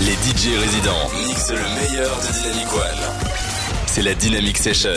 Les DJ résidents mixent le meilleur de Dynamic One. C'est la Dynamic Session.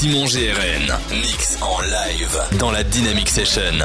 Simon GRN, mix en live dans la Dynamic Session.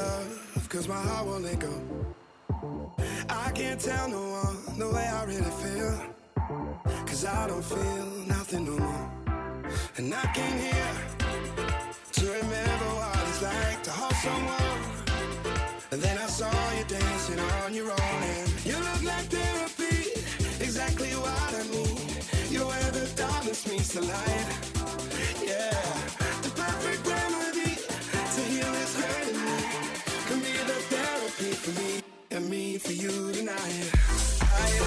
love, cause my heart won't let go. I can't tell no one the way I really feel, cause I don't feel nothing no more. And I came here to remember what it's like to hold someone. And then I saw you dancing on your own, and you look like therapy, exactly what I need. You're where the darkness meets the light. me for you tonight. I,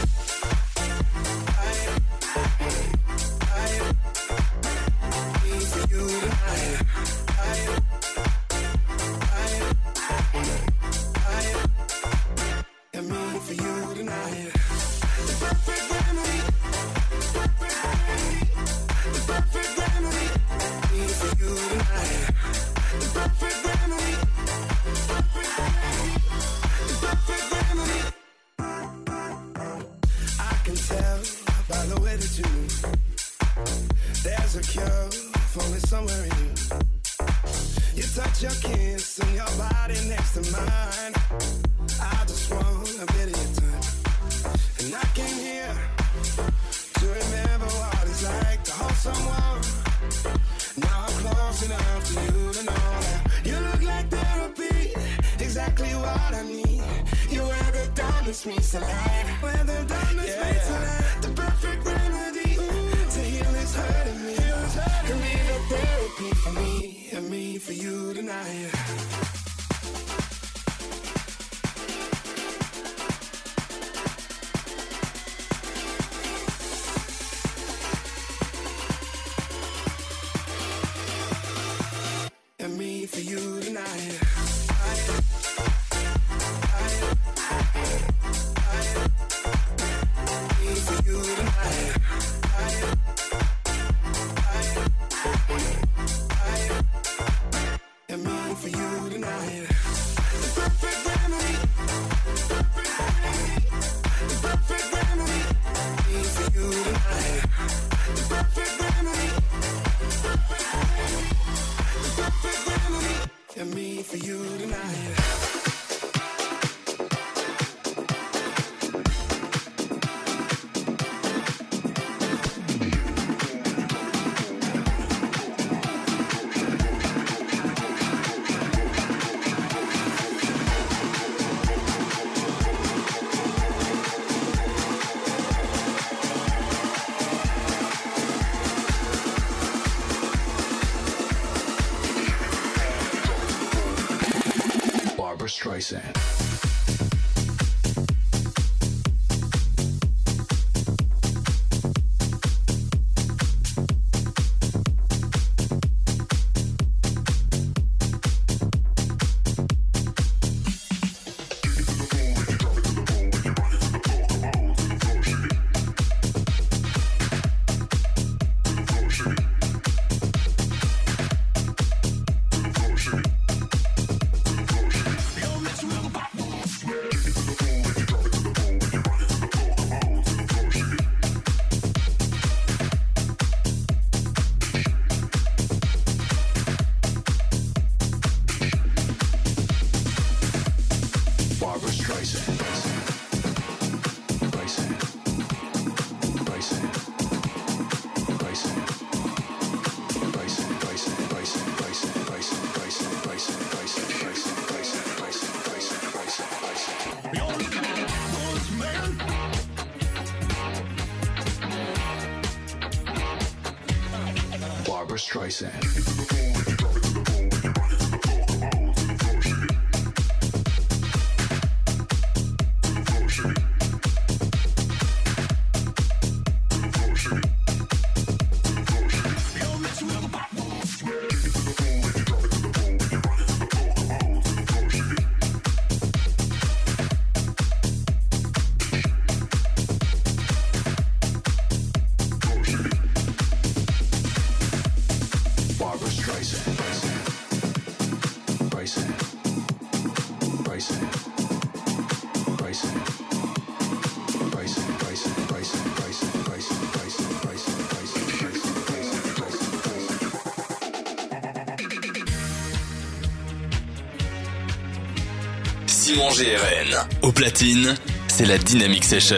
I, I, I, me for you tonight. need for you tonight. and me for you tonight. Streisand. Simon GRN. Au platine, c'est la Dynamic Session.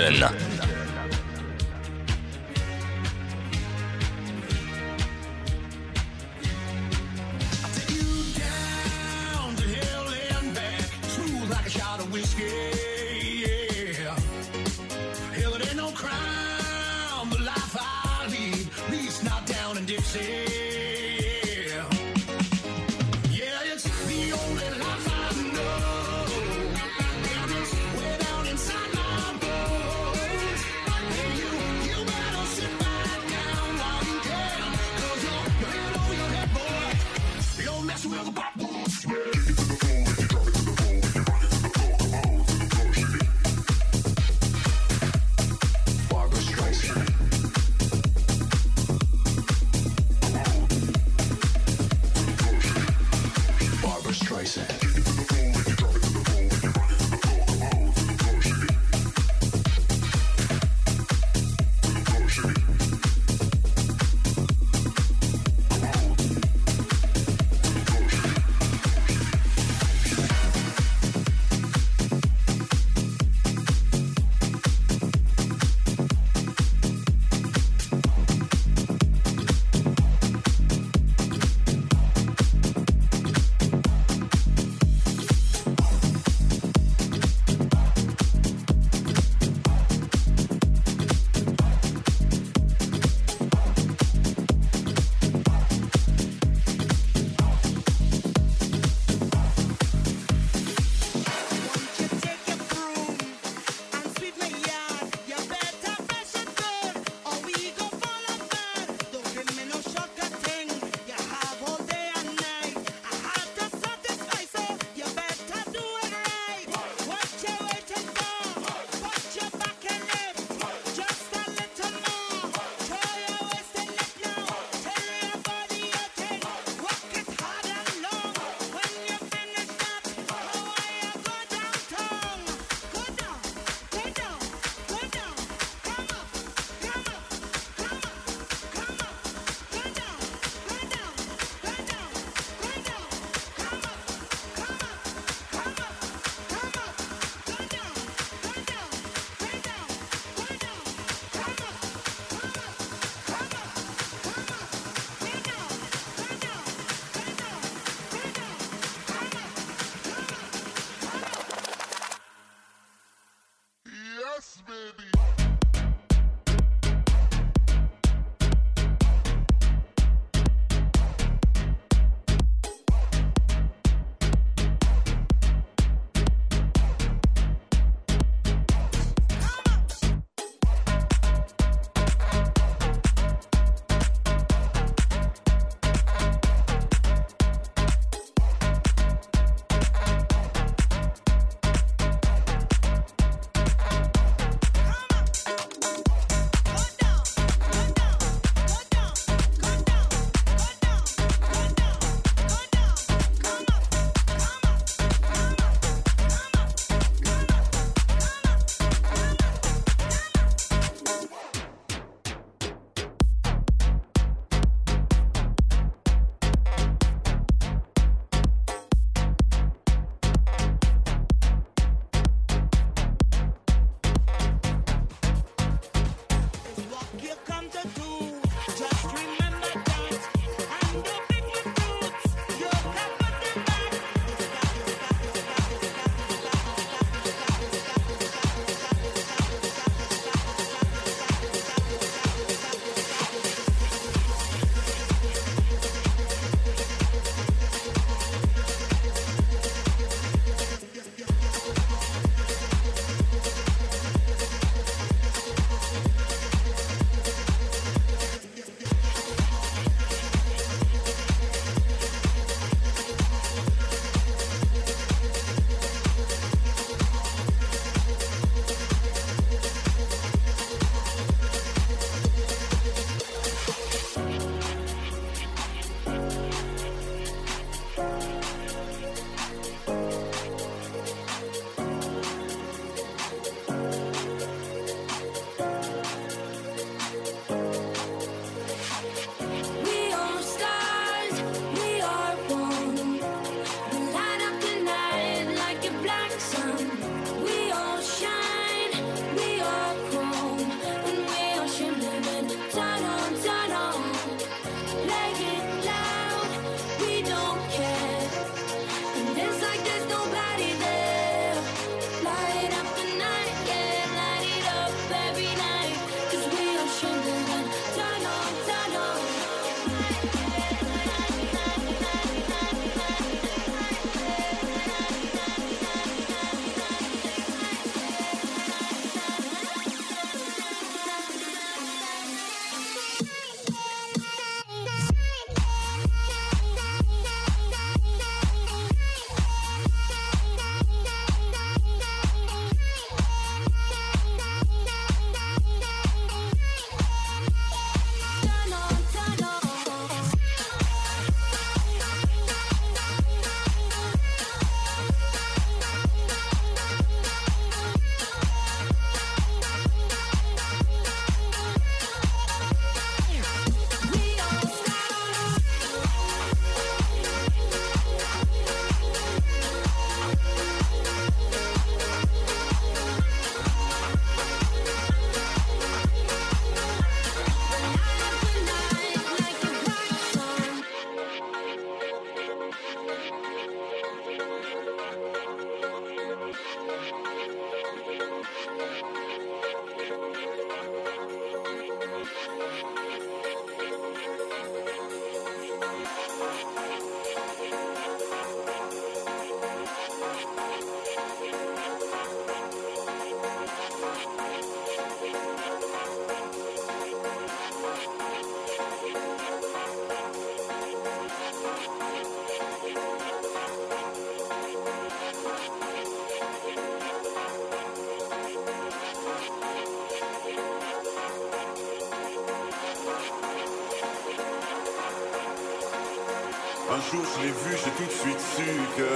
Je l'ai vu, j'ai tout de suite su que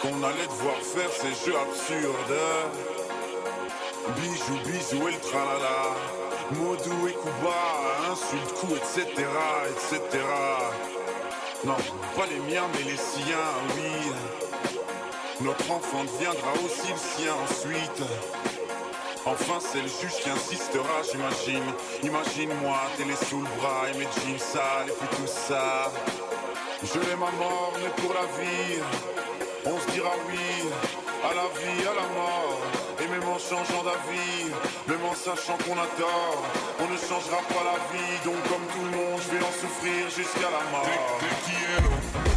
qu'on allait devoir faire ces jeux absurdes. Bijou, bisou et le tralala. Modou et Kuba, insulte, coup, etc., etc. Non, pas les miens, mais les siens, oui. Notre enfant deviendra aussi le sien ensuite. Enfin, c'est le juge qui insistera, j'imagine. Imagine-moi, télé sous le bras et mes jeans sales et puis tout ça. Je l'aime à mort, mais pour la vie, on se dira oui à la vie, à la mort. Et même en changeant d'avis, même en sachant qu'on a tort, on ne changera pas la vie. Donc, comme tout le monde, je vais en souffrir jusqu'à la mort.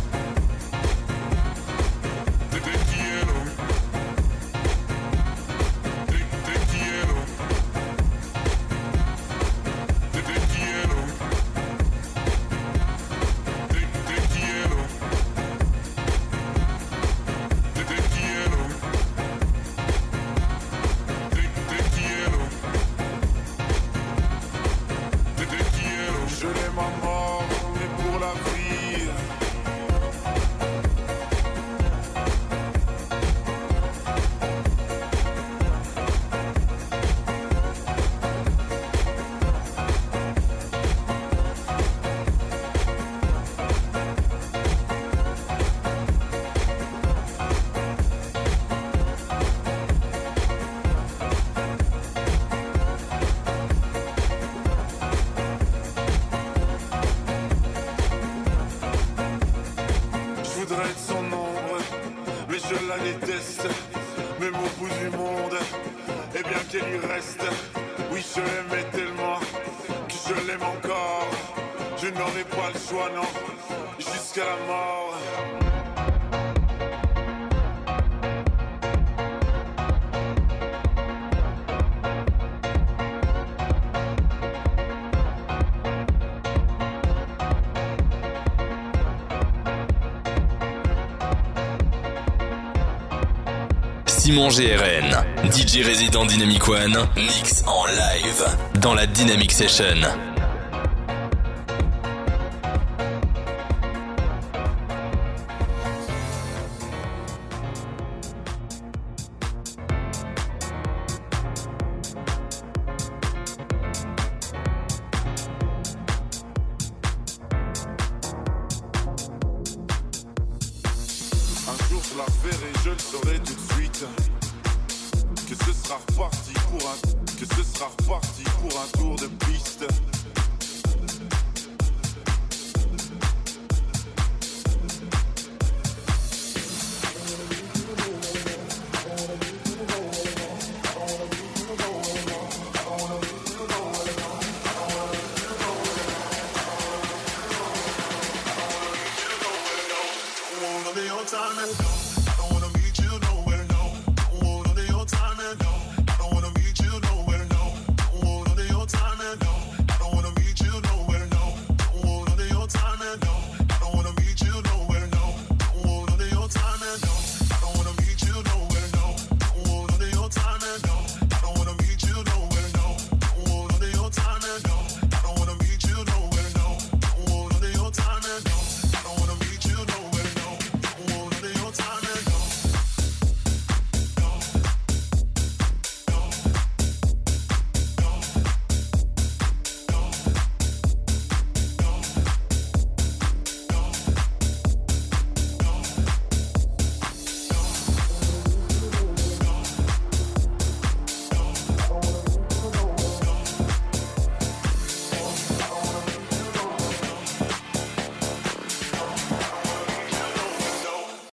Même au bout du monde, et bien qu'elle y reste. Oui, je l'aimais tellement que je l'aime encore. Je n'aurai pas le choix, non, jusqu'à la mort. Simon GRN, DJ résident Dynamic One, mix en live dans la Dynamic Session. Un jour je la verrai, je le saurai tout ce sera reparti pour un, que ce sera reparti pour un tour de.